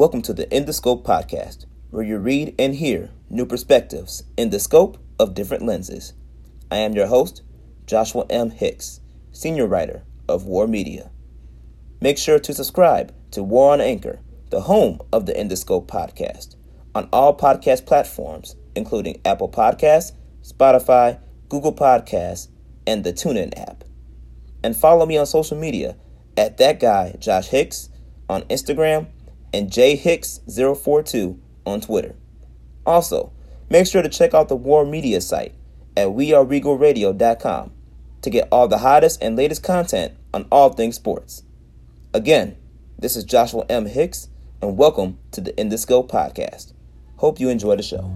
Welcome to the In the Scope podcast, where you read and hear new perspectives in the scope of different lenses. I am your host, Joshua M. Hicks, senior writer of WARR Media. Make sure to subscribe to WARR on Anchor, the home of the In the Scope podcast, on all podcast platforms, including Apple Podcasts, Spotify, Google Podcasts, and the TuneIn app. And follow me on social media at that guy, Josh Hicks, on Instagram, and jhicks042 on Twitter. Also, make sure to check out the WARR Media site at weareregalradio.com to get all the hottest and latest content on all things sports. Again, this is Joshua M. Hicks, and welcome to the In the Scope podcast. Hope you enjoy the show.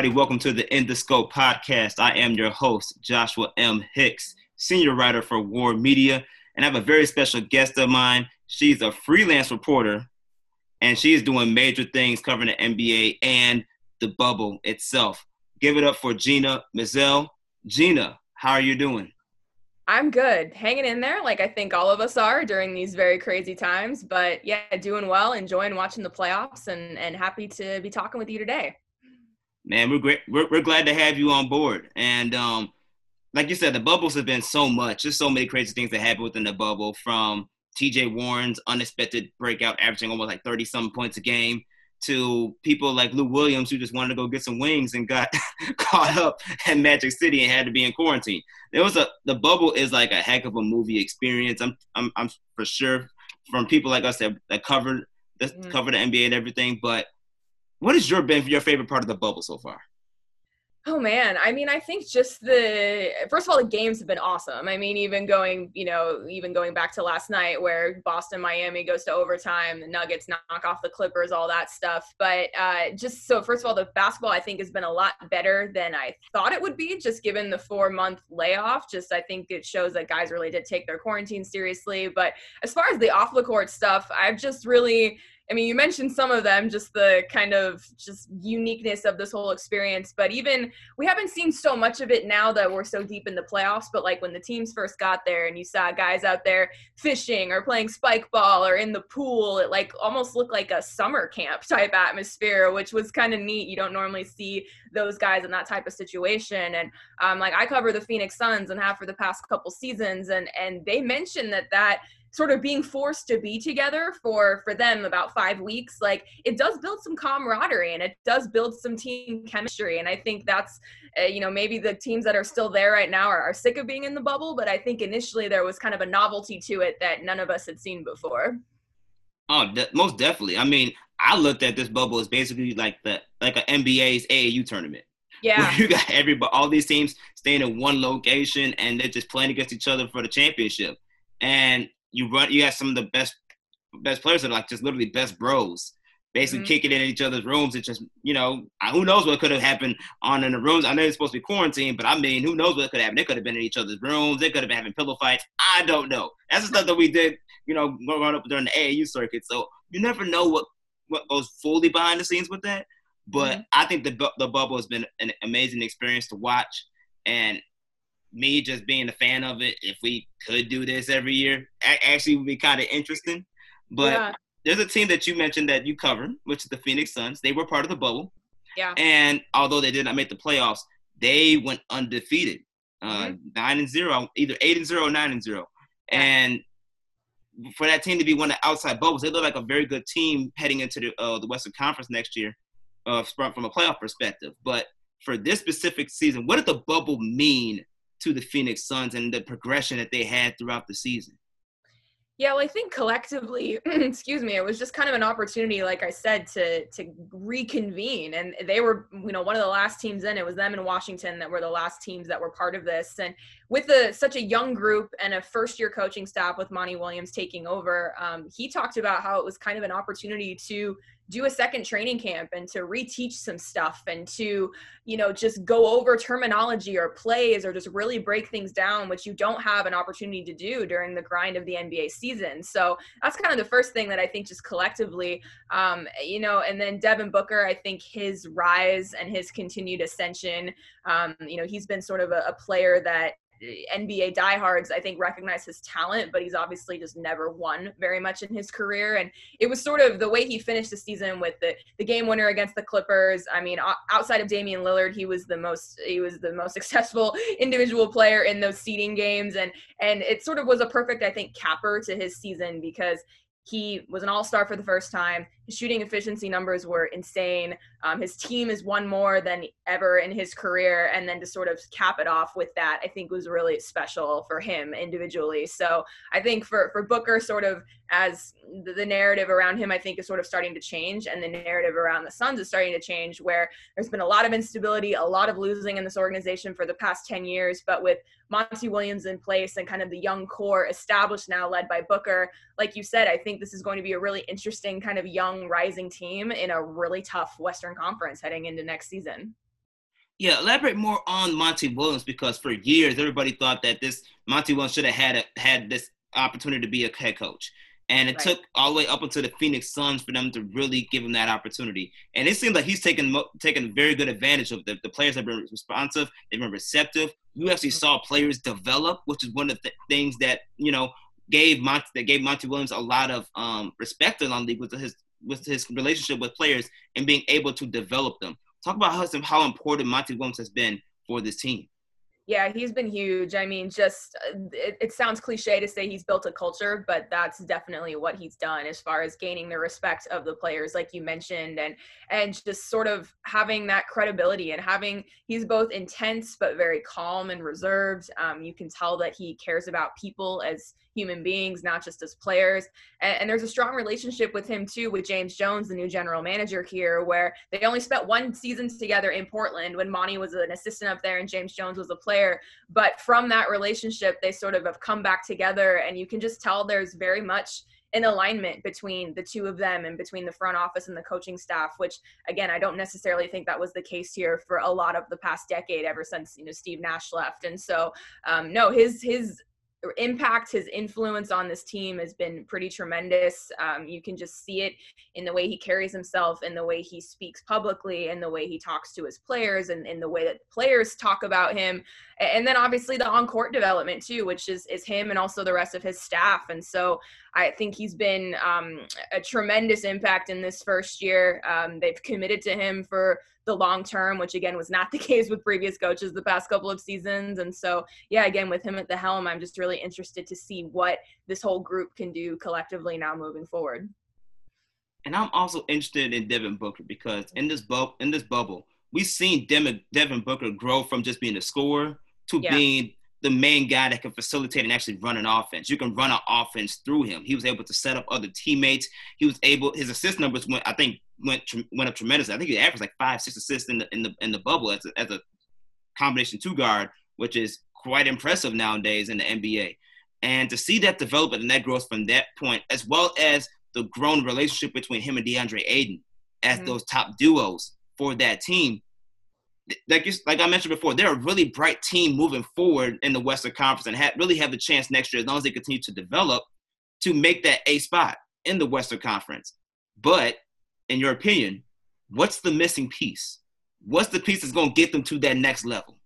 Everybody? Welcome to the In the Scope podcast. I am your host, Joshua M. Hicks, senior writer for WARR Media, and I have a very special guest of mine. She's a freelance reporter, and she is doing major things covering the NBA and the bubble itself. Give it up for Gina Mizell. Gina, how are you doing? I'm good, hanging in there like I think all of us are during these very crazy times. But yeah, doing well, enjoying watching the playoffs, and and happy to be talking with you today. Man, we're great. We're, we're glad to have you on board. And um, like you said, the bubbles have been so much. There's so many crazy things that happen within the bubble from TJ Warren's unexpected breakout, averaging almost like 30 some points a game, to people like Lou Williams who just wanted to go get some wings and got caught up at Magic City and had to be in quarantine. There was a the bubble is like a heck of a movie experience. I'm I'm, I'm for sure from people like us that, that covered that mm. cover the NBA and everything, but what has your been your favorite part of the bubble so far? Oh man, I mean, I think just the first of all, the games have been awesome. I mean, even going, you know, even going back to last night where Boston Miami goes to overtime, the Nuggets knock off the Clippers, all that stuff. But uh, just so, first of all, the basketball I think has been a lot better than I thought it would be, just given the four month layoff. Just I think it shows that guys really did take their quarantine seriously. But as far as the off the court stuff, I've just really I mean, you mentioned some of them, just the kind of just uniqueness of this whole experience. But even we haven't seen so much of it now that we're so deep in the playoffs. But like when the teams first got there and you saw guys out there fishing or playing spike ball or in the pool, it like almost looked like a summer camp type atmosphere, which was kind of neat. You don't normally see those guys in that type of situation. And um, like I cover the Phoenix Suns and have for the past couple seasons, and and they mentioned that that sort of being forced to be together for for them about five weeks like it does build some camaraderie and it does build some team chemistry and i think that's uh, you know maybe the teams that are still there right now are, are sick of being in the bubble but i think initially there was kind of a novelty to it that none of us had seen before oh de- most definitely i mean i looked at this bubble as basically like the like an nba's aau tournament yeah. You got everybody, all these teams staying in one location and they're just playing against each other for the championship. And you run you have some of the best best players that are like just literally best bros basically mm-hmm. kicking in each other's rooms. It's just, you know, who knows what could have happened on in the rooms. I know it's supposed to be quarantine, but I mean, who knows what could have happened? They could have been in each other's rooms. They could have been having pillow fights. I don't know. That's the stuff that we did, you know, growing up during the AAU circuit. So you never know what, what goes fully behind the scenes with that. But mm-hmm. I think the, the bubble has been an amazing experience to watch. And me just being a fan of it, if we could do this every year, actually would be kind of interesting. But yeah. there's a team that you mentioned that you covered, which is the Phoenix Suns. They were part of the bubble. Yeah. And although they did not make the playoffs, they went undefeated, uh, mm-hmm. nine and zero, either eight and zero or nine and zero. And for that team to be one of the outside bubbles, they look like a very good team heading into the uh, the Western Conference next year, uh, from, from a playoff perspective. But for this specific season, what did the bubble mean to the Phoenix Suns and the progression that they had throughout the season? Yeah, well, I think collectively, excuse me, it was just kind of an opportunity, like I said, to to reconvene. And they were, you know, one of the last teams in. It was them in Washington that were the last teams that were part of this. And with a, such a young group and a first year coaching staff with Monty Williams taking over, um, he talked about how it was kind of an opportunity to do a second training camp and to reteach some stuff and to you know just go over terminology or plays or just really break things down which you don't have an opportunity to do during the grind of the nba season. So that's kind of the first thing that i think just collectively um, you know and then devin booker i think his rise and his continued ascension um, you know he's been sort of a, a player that NBA diehards, I think, recognize his talent, but he's obviously just never won very much in his career. And it was sort of the way he finished the season with the, the game winner against the Clippers. I mean, outside of Damian Lillard, he was the most he was the most successful individual player in those seeding games, and and it sort of was a perfect, I think, capper to his season because he was an all star for the first time. Shooting efficiency numbers were insane. Um, his team has won more than ever in his career. And then to sort of cap it off with that, I think was really special for him individually. So I think for, for Booker, sort of as the, the narrative around him, I think is sort of starting to change. And the narrative around the Suns is starting to change, where there's been a lot of instability, a lot of losing in this organization for the past 10 years. But with Monty Williams in place and kind of the young core established now, led by Booker, like you said, I think this is going to be a really interesting kind of young rising team in a really tough Western Conference heading into next season. Yeah, elaborate more on Monty Williams because for years everybody thought that this Monty Williams should have had a, had this opportunity to be a head coach. And it right. took all the way up until the Phoenix Suns for them to really give him that opportunity. And it seems like he's taken taken very good advantage of the, the players have been responsive, they've been receptive. You actually saw players develop, which is one of the things that you know gave Monty that gave Monty Williams a lot of um, respect in the league with his with his relationship with players and being able to develop them. Talk about how, how important Monty Williams has been for this team. Yeah, he's been huge. I mean, just uh, it, it, sounds cliche to say he's built a culture, but that's definitely what he's done as far as gaining the respect of the players, like you mentioned, and and just sort of having that credibility and having he's both intense but very calm and reserved. Um, you can tell that he cares about people as human beings, not just as players. And, and, there's a strong relationship with him too, with James Jones, the new general manager here, where they only spent one season together in Portland when Monty was an assistant up there and James Jones was a player. But from that relationship, they sort of have come back together, and you can just tell there's very much an alignment between the two of them and between the front office and the coaching staff which again i don't necessarily think that was the case here for a lot of the past decade ever since you know steve nash left and so um, no his his impact, his influence on this team has been pretty tremendous. Um, you can just see it in the way he carries himself, in the way he speaks publicly, in the way he talks to his players, and in the way that players talk about him. And then obviously the on-court development too, which is is him and also the rest of his staff. And so I think he's been um, a tremendous impact in this first year. Um, they've committed to him for the long term, which again was not the case with previous coaches the past couple of seasons. And so, yeah, again, with him at the helm, I'm just really interested to see what this whole group can do collectively now moving forward. And I'm also interested in Devin Booker because in this bubble, in this bubble, we've seen Devin, Devin Booker grow from just being a scorer to yeah. being the main guy that can facilitate and actually run an offense. You can run an offense through him. He was able to set up other teammates. He was able. His assist numbers went, I think, went went up tremendously. I think he averaged like five, six assists in the in the in the bubble as a, as a combination two guard, which is quite impressive nowadays in the NBA. And to see that development and that growth from that point, as well as the grown relationship between him and DeAndre Ayton as mm-hmm. those top duos for that team, like you, like I mentioned before, they're a really bright team moving forward in the Western Conference and ha- really have the chance next year, as long as they continue to develop, to make that A spot in the Western Conference. But in your opinion, what's the missing piece? What's the piece that's going to get them to that next level?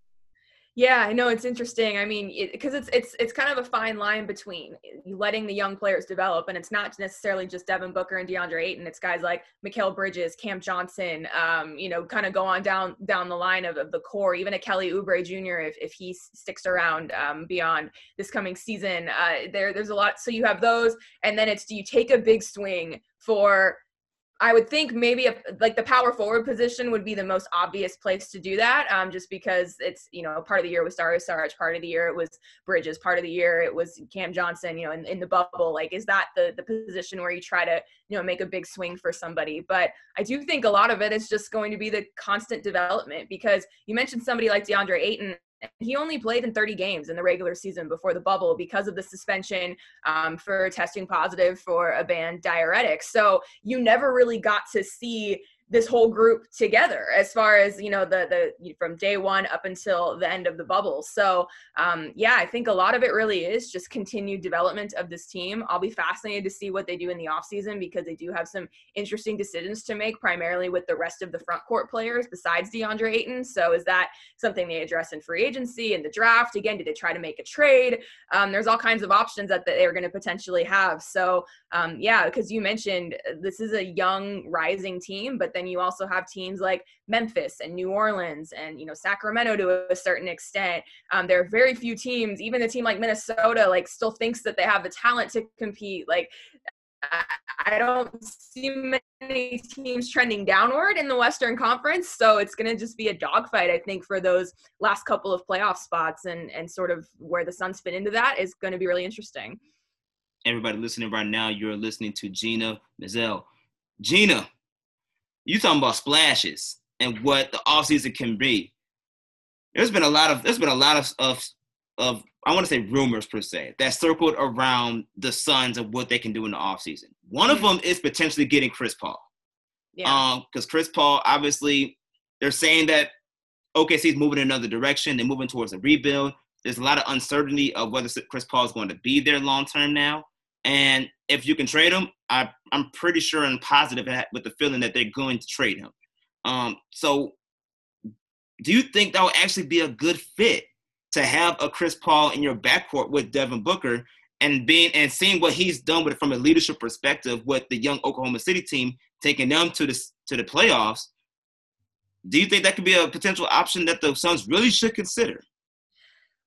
Yeah, I know it's interesting. I mean, because it, it's it's it's kind of a fine line between letting the young players develop, and it's not necessarily just Devin Booker and DeAndre Ayton. It's guys like Mikal Bridges, Cam Johnson. Um, you know, kind of go on down down the line of, of the core. Even a Kelly Oubre Jr. if if he sticks around um, beyond this coming season. Uh, there there's a lot. So you have those, and then it's do you take a big swing for I would think maybe a, like the power forward position would be the most obvious place to do that, um, just because it's you know part of the year was Dario Saric, part of the year it was Bridges, part of the year it was Cam Johnson. You know, in, in the bubble, like is that the the position where you try to you know make a big swing for somebody? But I do think a lot of it is just going to be the constant development because you mentioned somebody like DeAndre Ayton he only played in 30 games in the regular season before the bubble because of the suspension um, for testing positive for a banned diuretic. So you never really got to see this whole group together as far as you know the the from day one up until the end of the bubble. So um, yeah i think a lot of it really is just continued development of this team. I'll be fascinated to see what they do in the offseason because they do have some interesting decisions to make primarily with the rest of the front court players besides deandre ayton. So is that something they address in free agency and the draft? Again did they try to make a trade? Um, there's all kinds of options that they're going to potentially have. So um, yeah because you mentioned uh, this is a young rising team but then you also have teams like Memphis and New Orleans and you know Sacramento to a certain extent. Um, there are very few teams, even a team like Minnesota, like still thinks that they have the talent to compete. Like I don't see many teams trending downward in the Western Conference, so it's going to just be a dogfight, I think, for those last couple of playoff spots, and and sort of where the Suns fit into that is going to be really interesting. Everybody listening right now, you're listening to Gina Mizell. Gina, you talking about splashes and what the offseason can be. There's been a lot of there's been a lot of of, of I want to say rumors per se that circled around the Suns of what they can do in the offseason. One of them is potentially getting Chris Paul. Yeah. Um, because Chris Paul, obviously, they're saying that OKC is moving in another direction. They're moving towards a rebuild. There's a lot of uncertainty of whether Chris Paul is going to be there long term now. And if you can trade him, I, I'm pretty sure and positive with the feeling that they're going to trade him. Um, so, do you think that would actually be a good fit to have a Chris Paul in your backcourt with Devin Booker and being and seeing what he's done with from a leadership perspective with the young Oklahoma City team, taking them to the to the playoffs? Do you think that could be a potential option that the Suns really should consider?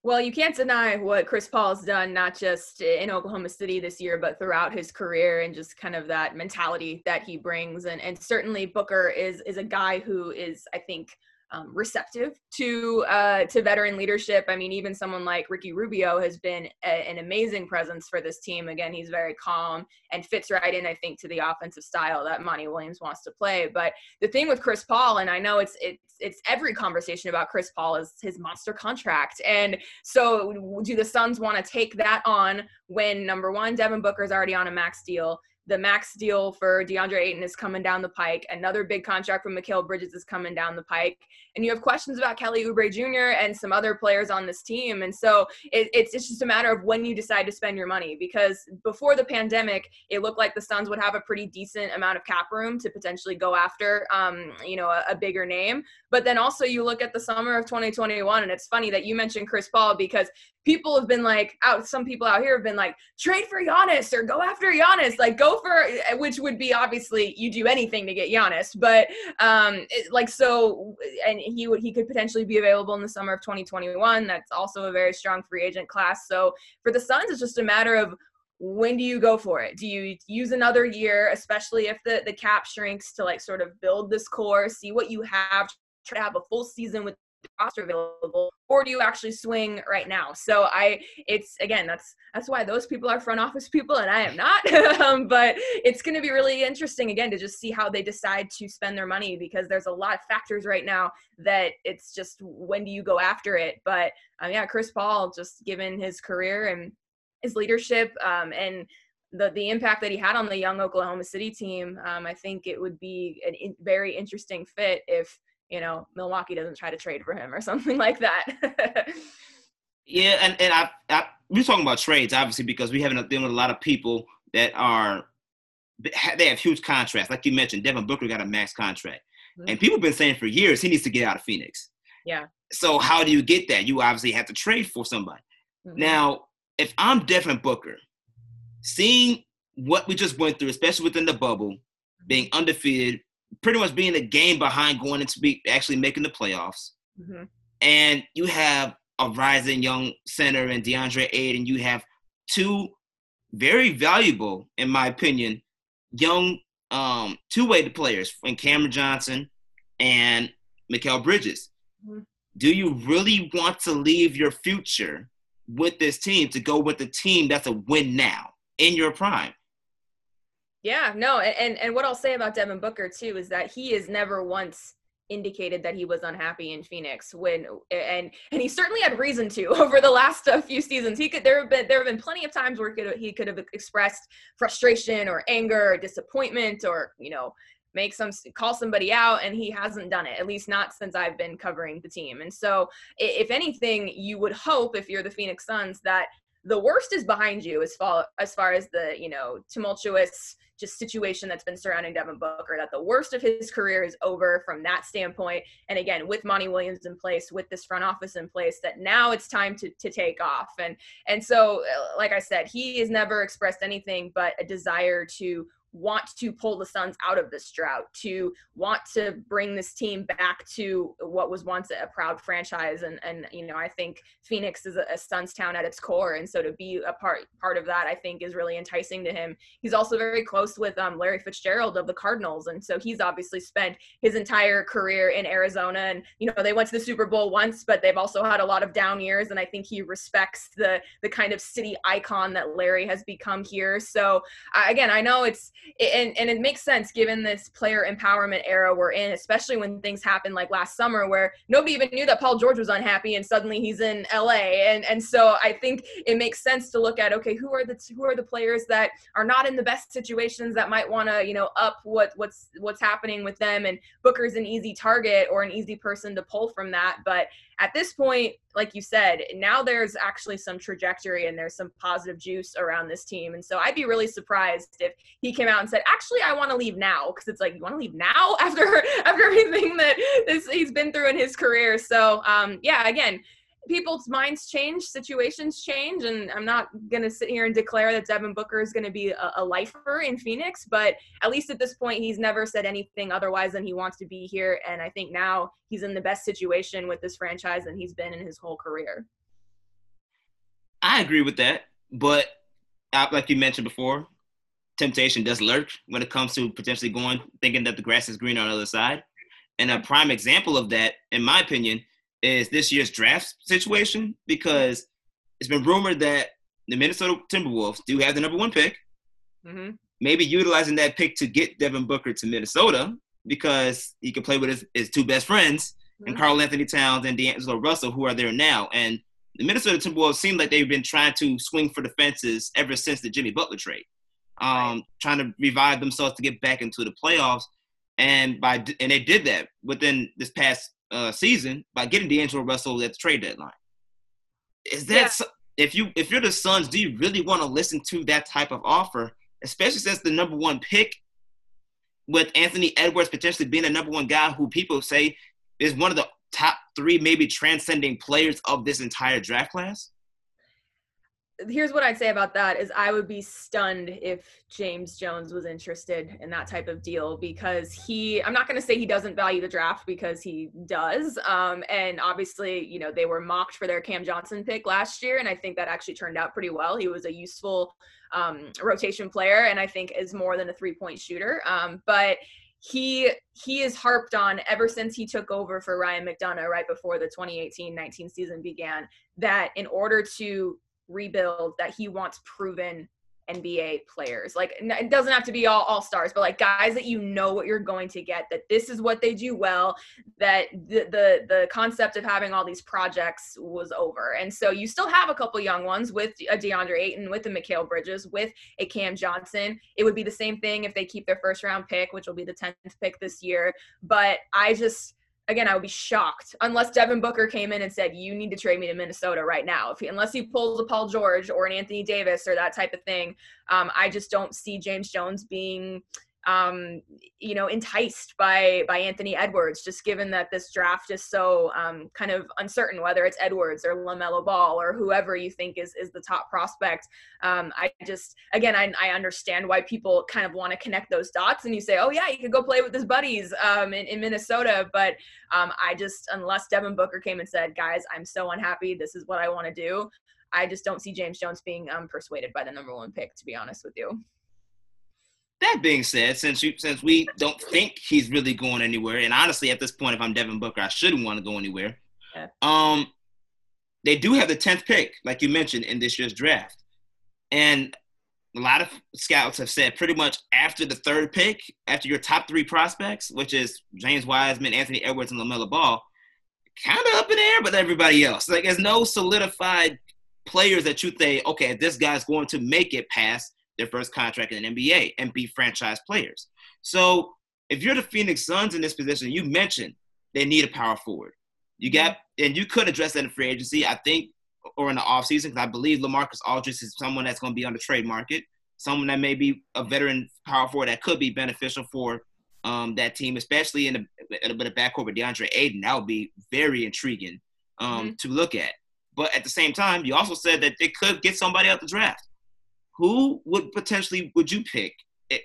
Well, you can't deny what Chris Paul's done, not just in Oklahoma City this year, but throughout his career and just kind of that mentality that he brings. And, and certainly Booker is, is a guy who is, I think, um, receptive to uh, to veteran leadership. I mean, even someone like Ricky Rubio has been a, an amazing presence for this team. Again, he's very calm and fits right in, I think, to the offensive style that Monty Williams wants to play. But the thing with Chris Paul, and I know it's it's it's every conversation about Chris Paul is his monster contract. And so, do the Suns want to take that on when number one, Devin Booker is already on a max deal? The max deal for DeAndre Ayton is coming down the pike. Another big contract from Mikal Bridges is coming down the pike. And you have questions about Kelly Oubre Jr. and some other players on this team. And so it, it's, it's just a matter of when you decide to spend your money because before the pandemic, it looked like the Suns would have a pretty decent amount of cap room to potentially go after, um, you know, a, a bigger name. But then also you look at the summer of 2021, and it's funny that you mentioned Chris Paul because people have been like, out, some people out here have been like, trade for Giannis or go after Giannis, like go for, which would be obviously you do anything to get Giannis, but um, it, like so, and he would he could potentially be available in the summer of 2021. That's also a very strong free agent class. So for the Suns, it's just a matter of when do you go for it? Do you use another year, especially if the the cap shrinks to like sort of build this core, see what you have, try to have a full season with roster available or do you actually swing right now? So i it's again that's that's why those people are front office people and i am not. Um, but it's going to be really interesting again to just see how they decide to spend their money because there's a lot of factors right now that it's just when do you go after it? But um, yeah chris paul just given his career and his leadership um, and the the impact that he had on the young Oklahoma City team, um, I think it would be a very interesting fit if you know, Milwaukee doesn't try to trade for him or something like that. yeah, and, and I, I we're talking about trades obviously because we haven't dealing with a lot of people that are they have huge contracts. Like you mentioned, Devin Booker got a max contract, mm-hmm. and people have been saying for years he needs to get out of Phoenix. Yeah. So how do you get that? You obviously have to trade for somebody. Mm-hmm. Now, if I'm Devin Booker, seeing what we just went through, especially within the bubble, being mm-hmm. undefeated, pretty much being a game behind going into be actually making the playoffs. Mm-hmm. And you have a rising young center and DeAndre Ayton. You have two very valuable, in my opinion, young um, two-way players in Cameron Johnson and Mikal Bridges. Mm-hmm. Do you really want to leave your future with this team to go with the team that's a win now in your prime? Yeah, no, and and what I'll say about Devin Booker too is that he is never once indicated that he was unhappy in Phoenix when and and he certainly had reason to over the last uh, few seasons. He could there have been there have been plenty of times where he could, he could have expressed frustration or anger or disappointment or you know make some call somebody out and he hasn't done it at least not since I've been covering the team. And so if anything you would hope if you're the Phoenix Suns that the worst is behind you as far as far as the you know tumultuous just situation that's been surrounding Devin Booker. That the worst of his career is over from that standpoint. And again, with Monty Williams in place, with this front office in place, that now it's time to to take off. And and so, uh, like I said, he has never expressed anything but a desire to want to pull the Suns out of this drought, to want to bring this team back to what was once a proud franchise. And and you know, I think Phoenix is a, a Suns town at its core, and so to be a part part of that, I think is really enticing to him. He's also very close with um, Larry Fitzgerald of the Cardinals, and so he's obviously spent his entire career in Arizona. And you know, they went to the Super Bowl once, but they've also had a lot of down years, and I think he respects the the kind of city icon that Larry has become here. So again, I know it's and and it makes sense given this player empowerment era we're in, especially when things happen like last summer where nobody even knew that Paul George was unhappy and suddenly he's in LA. And and so I think it makes sense to look at okay, who are the who are the players that are not in the best situations that might want to, you know, up what what's what's happening with them and Booker's an easy target or an easy person to pull from that, but at this point, like you said, now there's actually some trajectory and there's some positive juice around this team. And so I'd be really surprised if he came out and said, "Actually, I want to leave now," because it's like you want to leave now after after everything that this, he's been through in his career. So um, yeah, again, people's minds change, situations change, and I'm not gonna sit here and declare that Devin Booker is gonna be a, a, lifer in Phoenix, but at least at this point, he's never said anything otherwise than he wants to be here, and I think now he's in the best situation with this franchise than he's been in his whole career. I agree with that, but uh, like you mentioned before, temptation does lurk when it comes to potentially going thinking that the grass is greener on the other side. And a prime example of that, in my opinion, is this year's draft situation because it's been rumored that the Minnesota Timberwolves do have the number one pick. Mm-hmm. Maybe utilizing that pick to get Devin Booker to Minnesota because he can play with his, his two best friends mm-hmm. and Karl-Anthony Towns and D'Angelo Russell, who are there now. And the Minnesota Timberwolves seem like they've been trying to swing for the fences ever since the Jimmy Butler trade, um, right. trying to revive themselves to get back into the playoffs. And by and they did that within this past uh, season by getting D'Angelo Russell at the trade deadline. Is that yeah. if you if you're the Suns, do you really want to listen to that type of offer, especially since the number one pick, with Anthony Edwards potentially being a number one guy who people say is one of the top three, maybe transcending players of this entire draft class? Here's what I'd say about that is I would be stunned if James Jones was interested in that type of deal because he I'm not going to say he doesn't value the draft because he does um, and obviously you know they were mocked for their Cam Johnson pick last year and I think that actually turned out pretty well. He was a useful um, rotation player and I think is more than a three point shooter um, but he he is harped on ever since he took over for Ryan McDonough right before the 2018-19 season began that in order to rebuild that he wants proven NBA players. Like it doesn't have to be all all stars, but like guys that you know what you're going to get. That this is what they do well. That the the the concept of having all these projects was over, and so you still have a couple young ones with a uh, DeAndre Ayton, with a Mikal Bridges, with a Cam Johnson. It would be the same thing if they keep their first round pick, which will be the tenth pick this year. But I just again, I would be shocked unless Devin Booker came in and said, "You need to trade me to Minnesota right now." If he, unless he pulls a Paul George or an Anthony Davis or that type of thing, um, I just don't see James Jones being um, you know, enticed by by Anthony Edwards, just given that this draft is so um, kind of uncertain, whether it's Edwards or LaMelo Ball or whoever you think is is the top prospect. Um, I just, again, I, I understand why people kind of want to connect those dots, and you say, oh yeah, you could go play with his buddies um, in, in Minnesota, but um, I just, unless Devin Booker came and said, guys, I'm so unhappy, this is what I want to do. I just don't see James Jones being um, persuaded by the number one pick, to be honest with you. That being said, since you, since we don't think he's really going anywhere, and honestly, at this point, if I'm Devin Booker, I shouldn't want to go anywhere. Yeah. Um, they do have the tenth pick, like you mentioned, in this year's draft, and a lot of scouts have said pretty much after the third pick, after your top three prospects, which is James Wiseman, Anthony Edwards, and LaMelo Ball, kind of up in the air with everybody else. Like there's no solidified players that you think, okay, this guy's going to make it past their first contract in the NBA and be franchise players. So if you're the Phoenix Suns in this position, you mentioned they need a power forward. You got, and you could address that in free agency, I think, or in the offseason, because I believe Lamarcus Aldridge is someone that's going to be on the trade market, someone that may be a veteran power forward that could be beneficial for um, that team, especially in a, a bit of backcourt with DeAndre Ayton. That would be very intriguing um, mm-hmm. to look at. But at the same time, you also said that they could get somebody out the draft. Who would potentially would you pick?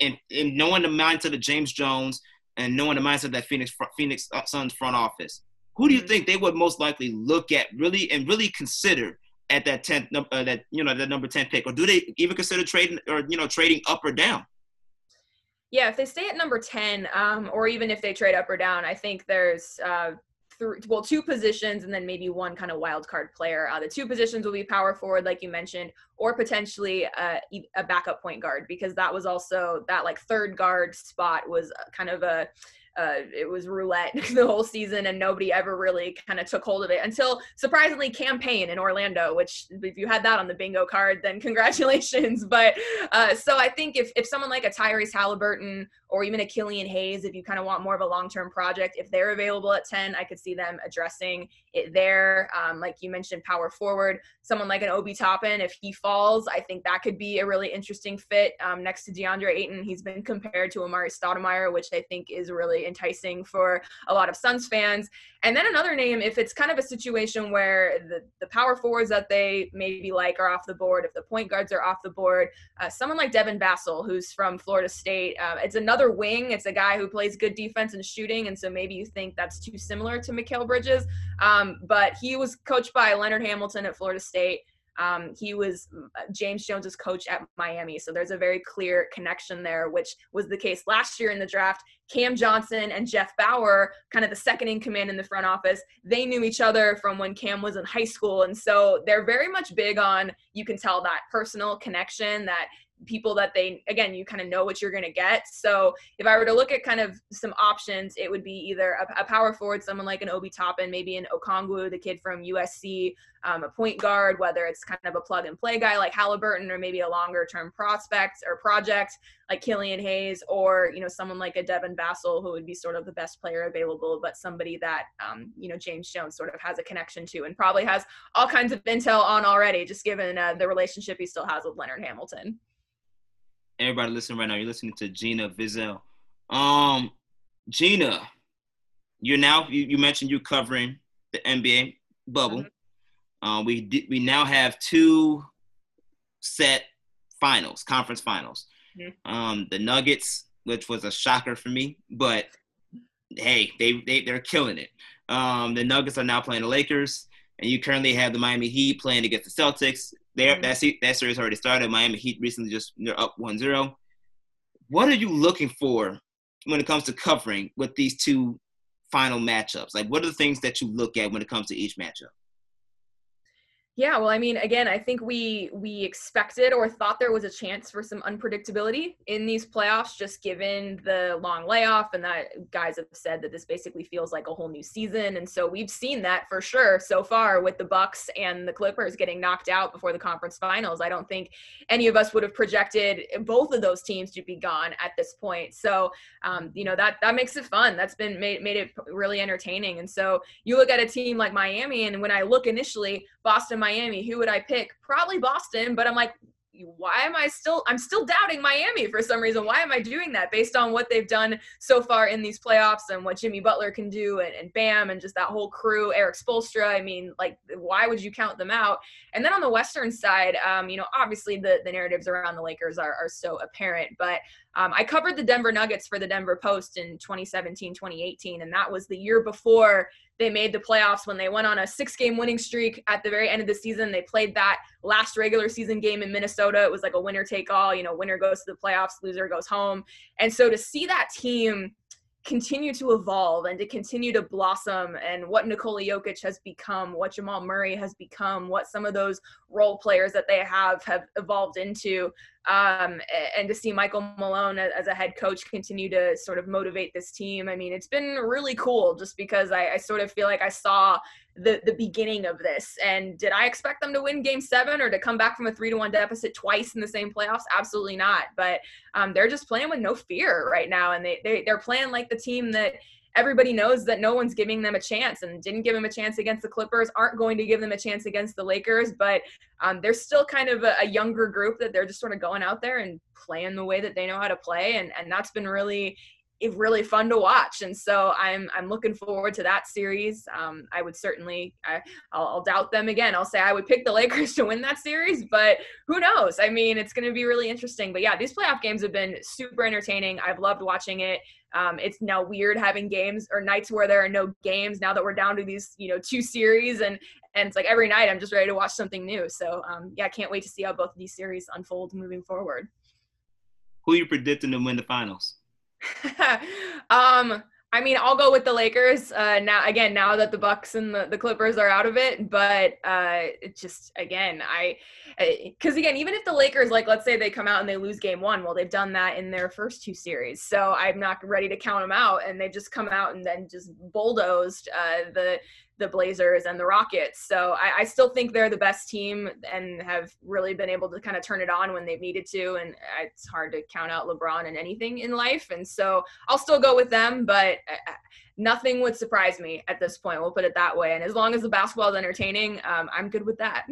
And, and knowing the mindset of James Jones and knowing the mindset of that Phoenix Phoenix uh, Suns front office, who do you mm-hmm. think they would most likely look at really and really consider at that tenth uh, that you know that number ten pick, or do they even consider trading or you know trading up or down? Yeah, if they stay at number ten, um, or even if they trade up or down, I think there's uh, three, well, two positions and then maybe one kind of wild card player. Uh, the two positions will be power forward, like you mentioned, or potentially a, a backup point guard because that was also that like third guard spot was kind of a uh, it was roulette the whole season and nobody ever really kind of took hold of it until surprisingly Cam Payne in Orlando, which if you had that on the bingo card, then congratulations. But uh, so I think if, if someone like a Tyrese Halliburton or even a Killian Hayes, if you kind of want more of a long-term project, if they're available at 10, I could see them addressing it there. Um, like you mentioned, power forward, someone like an Obi Toppin, if he falls, I think that could be a really interesting fit um, next to DeAndre Ayton. He's been compared to Amar'e Stoudemire, which I think is really enticing for a lot of Suns fans. And then another name, if it's kind of a situation where the, the power forwards that they maybe like are off the board, if the point guards are off the board, uh, someone like Devin Vassell, who's from Florida State, uh, it's another wing. It's a guy who plays good defense and shooting. And so maybe you think that's too similar to Mikal Bridges. Um, but he was coached by Leonard Hamilton at Florida State. Um, he was uh, James Jones's coach at Miami, so there's a very clear connection there, which was the case last year in the draft. Cam Johnson and Jeff Bower, kind of the second in command in the front office, they knew each other from when Cam was in high school, and so they're very much big on. You can tell that personal connection that people that they again you kind of know what you're going to get. So if i were to look at kind of some options it would be either a, a power forward someone like an obi toppin maybe an okongwu the kid from usc um, a point guard whether it's kind of a plug and play guy like halliburton or maybe a longer term prospect or project like killian hayes or you know someone like a devin vassell who would be sort of the best player available but somebody that um, you know james jones sort of has a connection to and probably has all kinds of intel on already just given uh, the relationship he still has with leonard hamilton everybody listening right now, you're listening to Gina Mizell. Um, Gina, you're now you, you mentioned you covering the NBA bubble. Mm-hmm. Uh, we di- we now have two set finals, conference finals. Mm-hmm. Um, the Nuggets, which was a shocker for me, but hey, they they they're killing it. Um, the Nuggets are now playing the Lakers, and you currently have the Miami Heat playing against the Celtics. There, mm-hmm. that that series already started. Miami Heat recently just they're up 1-0. What are you looking for when it comes to covering with these two final matchups? Like, what are the things that you look at when it comes to each matchup? Yeah, well, I mean, again, I think we we expected or thought there was a chance for some unpredictability in these playoffs, just given the long layoff, and that guys have said that this basically feels like a whole new season, and so we've seen that for sure so far with the Bucks and the Clippers getting knocked out before the conference finals. I don't think any of us would have projected both of those teams to be gone at this point. So, um, you know, that that makes it fun. That's been made made it really entertaining, and so you look at a team like Miami, and when I look initially, Boston Miami, who would I pick? Probably Boston, but I'm like, why am I still I'm still doubting Miami for some reason. Why am I doing that based on what they've done so far in these playoffs and what Jimmy Butler can do and, and Bam and just that whole crew, Erik Spoelstra. I mean, like why would you count them out? And then on the Western side, um, you know, obviously the, the narratives around the Lakers are, are so apparent, but um, I covered the Denver Nuggets for the Denver Post in 2017, 2018, and that was the year before they made the playoffs when they went on a six game winning streak at the very end of the season. They played that last regular season game in Minnesota. It was like a winner take all, you know, winner goes to the playoffs, loser goes home. And so to see that team continue to evolve and to continue to blossom and what Nikola Jokic has become, what Jamal Murray has become, what some of those role players that they have have evolved into. Um, and to see Michael Malone as a head coach continue to sort of motivate this team. I mean, it's been really cool just because I, I sort of feel like I saw the the beginning of this. And did I expect them to win Game Seven or to come back from a three to one deficit twice in the same playoffs? Absolutely not. But um, they're just playing with no fear right now, and they, they they're playing like the team that everybody knows that no one's giving them a chance and didn't give them a chance against the Clippers, aren't going to give them a chance against the Lakers. But um, they're still kind of a, a, younger group that they're just sort of going out there and playing the way that they know how to play. And, and that's been really really fun to watch and so i'm i'm looking forward to that series. Um, i would certainly I, I'll, I'll, doubt them again. I'll say i would pick the lakers to win that series but who knows? I mean it's going to be really interesting. But yeah these playoff games have been super entertaining. I've loved watching it. Um, it's now weird having games or nights where there are no games now that we're down to these you know two series and and it's like every night i'm just ready to watch something new. So um, yeah i can't wait to see how both of these series unfold moving forward. Who are you predicting to win the finals um, I mean, I'll go with the Lakers. Uh, now, again, now that the Bucks and the, the Clippers are out of it, but uh, it just again, I because again, even if the Lakers, like, let's say they come out and they lose Game One, well, they've done that in their first two series, so I'm not ready to count them out, and they've just come out and then just bulldozed uh, the the Blazers and the Rockets. So I, I, still think they're the best team and have really been able to kind of turn it on when they've needed to. And it's hard to count out LeBron and anything in life. And so I'll still go with them, but uh, nothing would surprise me at this point. We'll put it that way. And as long as the basketball is entertaining, um, I'm good with that.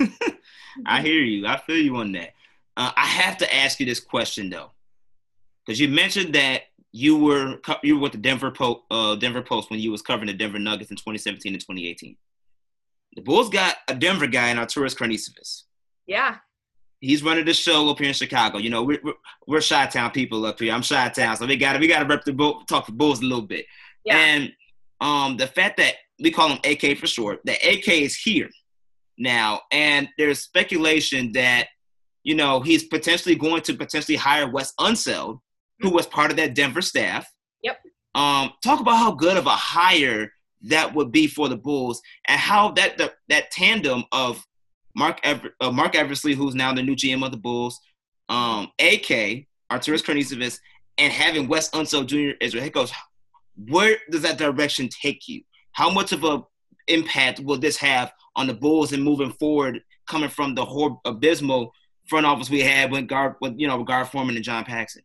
I hear you. I feel you on that. Uh, I have to ask you this question though, because you mentioned that you were you were with the Denver Post, uh, Denver Post when you was covering the Denver Nuggets in 2017 and 2018. The Bulls got a Denver guy in Arturas Karnisovas. Yeah. He's running the show up here in Chicago. You know, we're we're, we're Chi-Town people up here. I'm Chi-Town, so we got to we got to rep the bull, talk the Bulls a little bit. Yeah. And um, the fact that we call him AK for short, that AK is here now, and there's speculation that you know he's potentially going to potentially hire Wes Unseld who was part of that Denver staff. Yep. Um, talk about how good of a hire that would be for the Bulls, and how that the, that tandem of Mark Ever, uh, Marc Eversley, who's now the new GM of the Bulls, um, AK Arturas Karnisovas, and having Wes Unseld Jr. as your head coach. Where does that direction take you? How much of a impact will this have on the Bulls and moving forward, coming from the whole abysmal front office we had when Gar, with, you know, Gar Forman and John Paxson?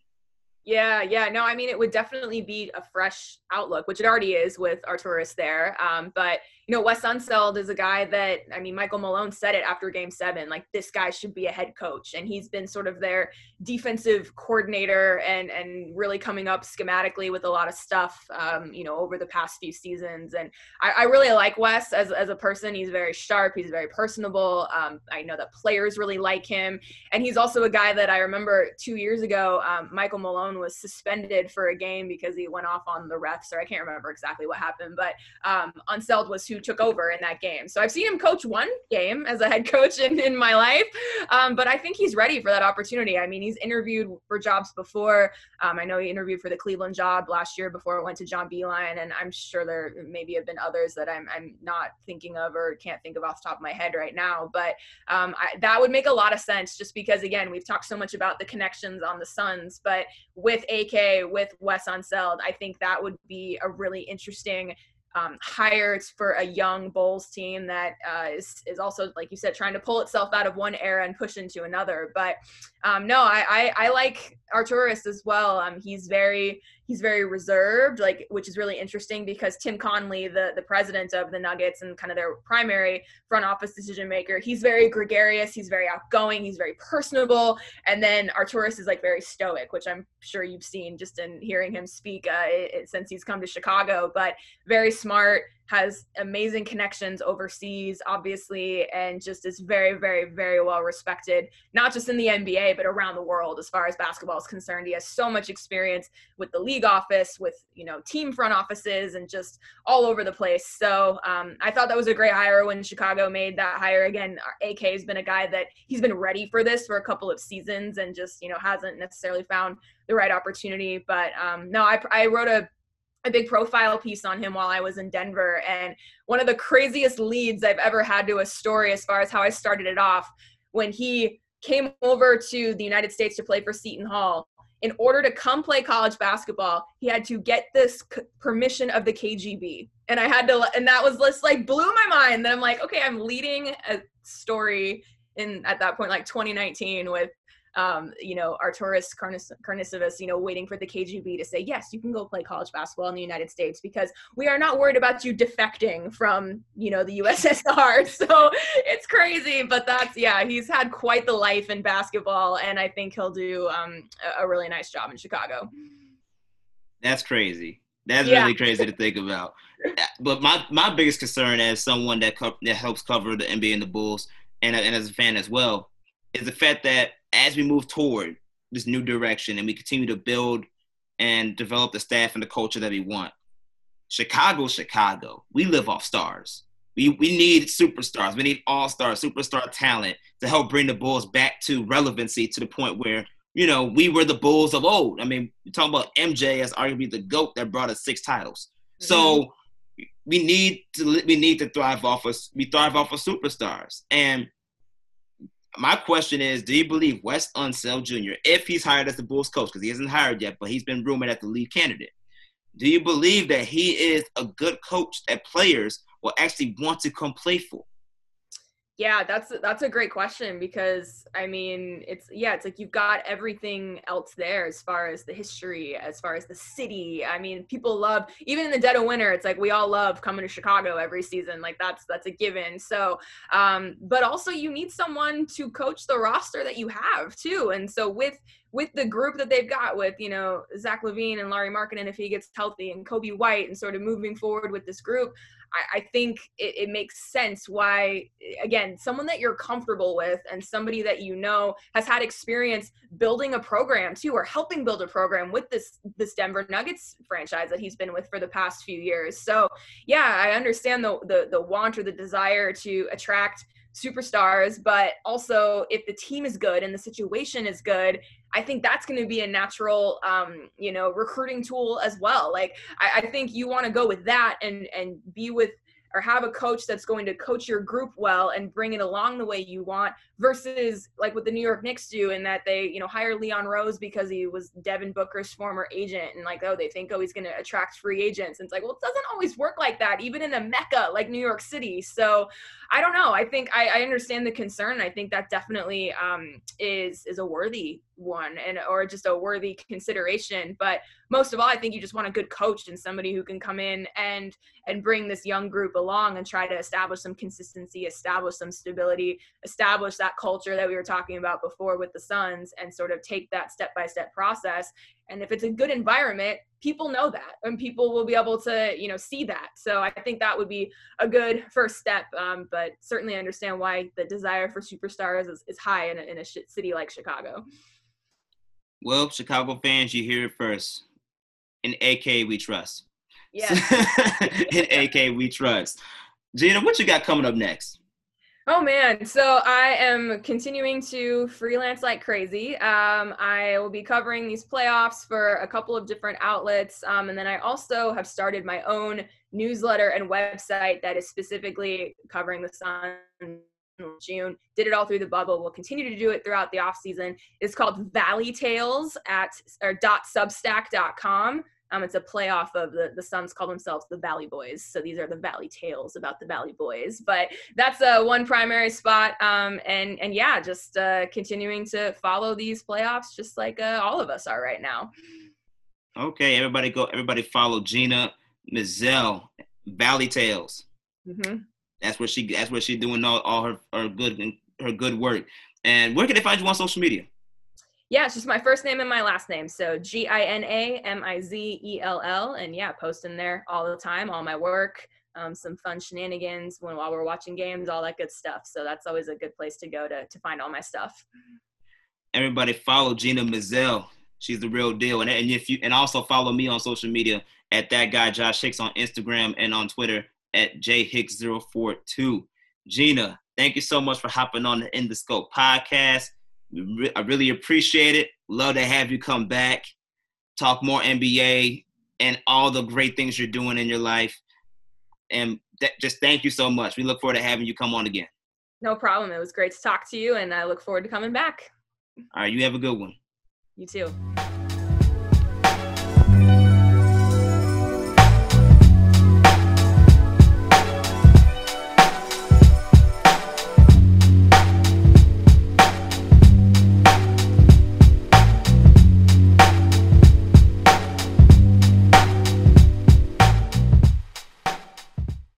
Yeah, yeah. No, I mean, it would definitely be a fresh outlook, which it already is with Arturas there. Um, but you know, Wes Unseld is a guy that, I mean, Michael Malone said it after game seven, like this guy should be a head coach. And he's been sort of their defensive coordinator and, and really coming up schematically with a lot of stuff, um, you know, over the past few seasons. And I, I, really like Wes as, as a person. He's very sharp. He's very personable. Um, I know that players really like him. And he's also a guy that I remember two years ago, um, Michael Malone was suspended for a game because he went off on the refs, or I can't remember exactly what happened, but um, Unseld was took over in that game. So I've seen him coach one game as a head coach in, in my life, um, but I think he's ready for that opportunity. I mean, he's interviewed for jobs before. Um, I know he interviewed for the Cleveland job last year before it went to John Beilein, and I'm sure there maybe have been others that I'm, I'm not thinking of or can't think of off the top of my head right now. But um, I, that would make a lot of sense just because, again, we've talked so much about the connections on the Suns, but with AK, with Wes Unseld, I think that would be a really interesting um, hired for a young Bulls team that uh, is is also, like you said, trying to pull itself out of one era and push into another. But um, no, I, I, I like Arturas as well. Um, he's very he's very reserved, like which is really interesting because Tim Connelly, the the president of the Nuggets and kind of their primary front office decision maker, he's very gregarious, he's very outgoing, he's very personable, and then Arturas is like very stoic, which I'm sure you've seen just in hearing him speak uh, it, since he's come to Chicago. But very smart, has amazing connections overseas, obviously, and just is very, very, very well respected, not just in the NBA, but around the world as far as basketball is concerned. He has so much experience with the league office, with, you know, team front offices, and just all over the place. So um, I thought that was a great hire when Chicago made that hire. Again, AK has been a guy that he's been ready for this for a couple of seasons and just, you know, hasn't necessarily found the right opportunity. But um, no, I, I wrote a a big profile piece on him while I was in Denver. And one of the craziest leads I've ever had to a story as far as how I started it off when he came over to the United States to play for Seton Hall. In order to come play college basketball, he had to get this c- permission of the KGB. And I had to, and that was just like blew my mind. That I'm like, okay, I'm leading a story in at that point, like 2019, with um, you know, Arturas Karnisovas, you know, waiting for the KGB to say, yes, you can go play college basketball in the United States because we are not worried about you defecting from, you know, the USSR. so it's crazy, but that's, yeah, he's had quite the life in basketball, and I think he'll do um, a really nice job in Chicago. That's crazy. That's yeah. really crazy to think about. But my, my biggest concern as someone that co- that helps cover the NBA and the Bulls, and, and as a fan as well, is the fact that as we move toward this new direction and we continue to build and develop the staff and the culture that we want, Chicago, Chicago, we live off stars. We, we need superstars. We need all stars, superstar talent to help bring the Bulls back to relevancy to the point where, you know, we were the Bulls of old. I mean, you're talking about MJ as arguably the GOAT that brought us six titles. Mm-hmm. So we need to we need to thrive off of we thrive off of superstars. And my question is, do you believe Wes Unseld Jr., if he's hired as the Bulls coach, because he hasn't hired yet, but he's been rumored as the lead candidate, do you believe that he is a good coach that players will actually want to come play for? Yeah, that's that's a great question because I mean, it's yeah, it's like you've got everything else there as far as the history, as far as the city. I mean, people love even in the dead of winter, it's like we all love coming to Chicago every season. Like that's that's a given. So, um, but also you need someone to coach the roster that you have too. And so with with the group that they've got with you know Zach LaVine and Lauri and if he gets healthy and Coby White and sort of moving forward with this group, I, I think it, it, makes sense why, again, someone that you're comfortable with and somebody that you know has had experience building a program too, or helping build a program with this this Denver Nuggets franchise that he's been with for the past few years. So yeah, I understand the the, the want or the desire to attract superstars, but also if the team is good and the situation is good, I think that's going to be a natural, um, you know, recruiting tool as well. Like I, I think you want to go with that and and be with or have a coach that's going to coach your group well and bring it along the way you want versus like what the New York Knicks do in that they, you know, hire Leon Rose because he was Devin Booker's former agent and like, oh, they think, oh, he's going to attract free agents. And it's like, well, it doesn't always work like that, even in a mecca like New York City. So I don't know. I think I, I understand the concern. I think that definitely um, is is a worthy one and or just a worthy consideration. But most of all, I think you just want a good coach and somebody who can come in and and bring this young group along and try to establish some consistency, establish some stability, establish that culture that we were talking about before with the Suns, and sort of take that step by step process. And if it's a good environment people know that and people will be able to you know see that. So i think that would be a good first step um, but certainly I understand why the desire for superstars is, is high in a, in a city like chicago. Well chicago fans you hear it first in ak we trust yeah in ak we trust gina what you got coming up next Oh man, so I am continuing to freelance like crazy. Um, I will be covering these playoffs for a couple of different outlets, um, and then I also have started my own newsletter and website that is specifically covering the Sun. June did it all through the bubble. We'll continue to do it throughout the off season. It's called Valley Tales at or dot substack.com. Um, it's a playoff of the the Suns call themselves the Valley Boys, so these are the Valley tales about the Valley Boys. But that's uh, one primary spot, um, and and yeah, just uh, continuing to follow these playoffs, just like uh, all of us are right now. Okay, everybody go. Everybody follow Gina Mizell, Valley Tales. Mm-hmm. That's where she. That's where she's doing all, all her her good her good work. And where can they find you on social media? Yeah, it's just my first name and my last name. So G I N A M I Z E L L. And yeah, posting there all the time, all my work, um, some fun shenanigans when while we're watching games, all that good stuff. So that's always a good place to go to to find all my stuff. Everybody follow Gina Mizell. She's the real deal. And, and if you and also follow me on social media at that guy Josh Hicks on Instagram and on Twitter at jhicks042. Gina, thank you so much for hopping on the In the Scope podcast. I really appreciate it. Love to have you come back, talk more NBA and all the great things you're doing in your life. And th- just thank you so much. We look forward to having you come on again. No problem. It was great to talk to you, and I look forward to coming back. All right. You have a good one. You too.